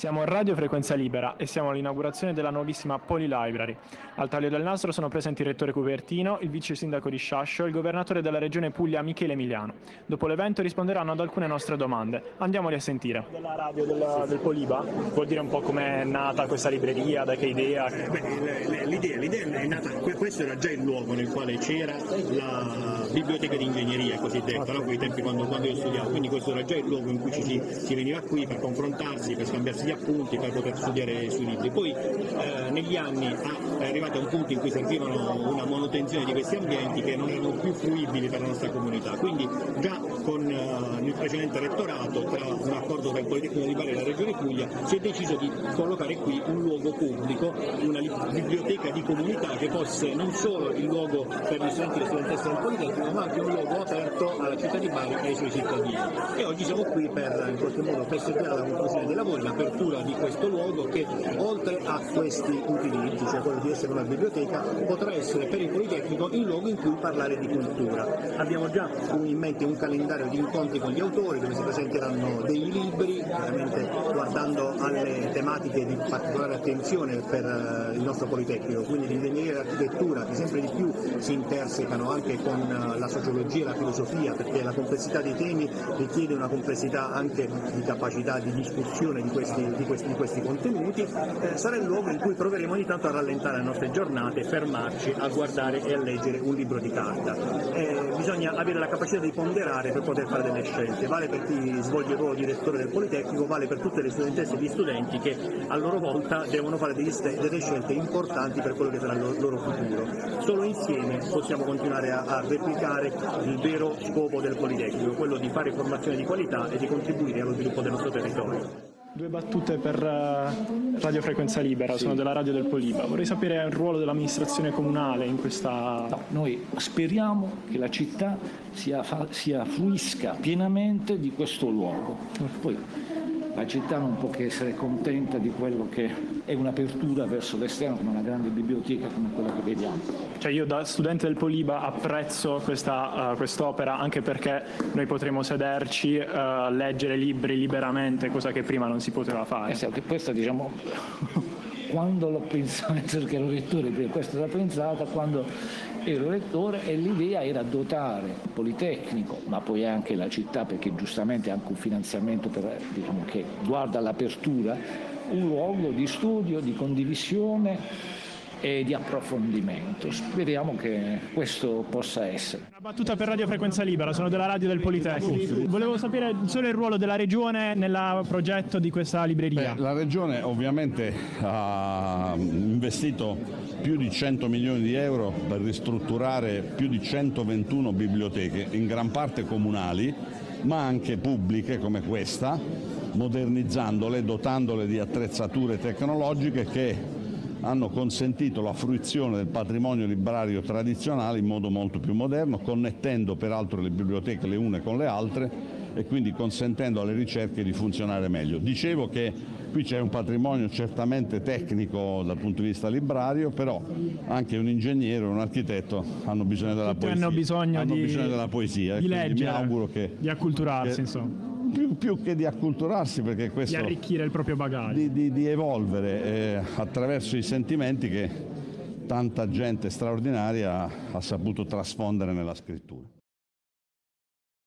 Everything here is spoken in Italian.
Siamo a Radio Frequenza Libera e siamo all'inaugurazione della nuovissima Poli Library. Al taglio del nastro sono presenti il rettore Cupertino, il vice sindaco di Sciascio e il governatore della regione Puglia Michele Emiliano. Dopo l'evento risponderanno ad alcune nostre domande. Andiamoli a sentire. Della radio del, del Poliba, vuol dire un po' com'è nata questa libreria, da che idea? Beh, l'idea, l'idea è nata, questo era già il luogo nel quale c'era la biblioteca di ingegneria cosiddetta, no? quei tempi quando, quando, io studiavo, quindi questo era già il luogo in cui ci si, si veniva qui per confrontarsi, per scambiarsi gli appunti per poter studiare sui libri. Poi eh, negli anni è arrivato a un punto in cui servivano una manutenzione di questi ambienti che non erano più fruibili per la nostra comunità. Quindi già con eh, il precedente rettorato, tra un accordo tra il Politecnico di Bari e la Regione Puglia, si è deciso di collocare qui un luogo pubblico, una biblioteca di comunità che fosse non solo il luogo per gli studenti e le studentesse del Politecnico, ma anche un luogo aperto alla città di Bari e ai suoi cittadini. E oggi siamo qui per in qualche modo festeggiare la conclusione dei lavori, l'apertura di questo luogo che oltre a questi utilizzi, cioè quello di essere una biblioteca, potrà essere per il Politecnico il luogo in cui parlare di cultura. Abbiamo già in mente un calendario di incontri con gli autori dove si presenteranno dei libri, chiaramente guardando alle tematiche di particolare attenzione per eh, il nostro Politecnico, quindi l'ingegneria e l'architettura che sempre di più si intersecano anche con eh, la sociologia e la filosofia perché la complessità dei temi richiede una complessità anche di capacità di discussione di questi, di questi, di questi contenuti, eh, sarà il luogo in cui proveremo ogni tanto a rallentare le nostre giornate, fermarci a guardare e a leggere un libro di carta. Eh, bisogna avere la capacità di ponderare per poter fare delle scelte, vale per chi svolge il ruolo di direttore del Politecnico, vale per tutte le studentesse e gli studenti che a loro volta devono fare delle scelte importanti per quello che sarà il loro futuro. Solo insieme possiamo continuare a, a replicare il vero scopo del Politecnico, quello di fare formazione di qualità e di contribuire allo sviluppo del nostro territorio. Due battute per uh, Radio Frequenza Libera, sì. sono della radio del Poliba. Vorrei sapere il ruolo dell'amministrazione comunale in questa... No, noi speriamo che la città sia, sia fruisca pienamente di questo luogo. Poi la città non può che essere contenta di quello che è un'apertura verso l'esterno come una grande biblioteca come quella che vediamo. Cioè io da studente del Poliba apprezzo questa, uh, quest'opera anche perché noi potremo sederci, uh, leggere libri liberamente, cosa che prima non si poteva fare. Sì, questa diciamo quando l'ho pensato, perché ero lettore, questa era pensata quando ero lettore e l'idea era dotare il Politecnico, ma poi anche la città, perché giustamente anche un finanziamento per, diciamo, che guarda all'apertura, un luogo di studio, di condivisione e di approfondimento. Speriamo che questo possa essere. Una battuta per Radio Frequenza Libera, sono della radio del Politecnico. Volevo sapere solo il ruolo della Regione nel progetto di questa libreria. Beh, la Regione ovviamente ha investito più di 100 milioni di euro per ristrutturare più di 121 biblioteche, in gran parte comunali, ma anche pubbliche come questa, modernizzandole, dotandole di attrezzature tecnologiche che hanno consentito la fruizione del patrimonio librario tradizionale in modo molto più moderno, connettendo peraltro le biblioteche le une con le altre e quindi consentendo alle ricerche di funzionare meglio. Dicevo che qui c'è un patrimonio certamente tecnico dal punto di vista librario, però anche un ingegnere un architetto hanno bisogno della Tutti poesia. Hanno bisogno, hanno di, bisogno della poesia. Di leggere, mi auguro che, di acculturarsi, che, insomma più, più, che di acculturarsi perché questo di arricchire il proprio bagaglio. Di, di, di evolvere eh, attraverso i sentimenti che tanta gente straordinaria ha saputo trasfondere nella scrittura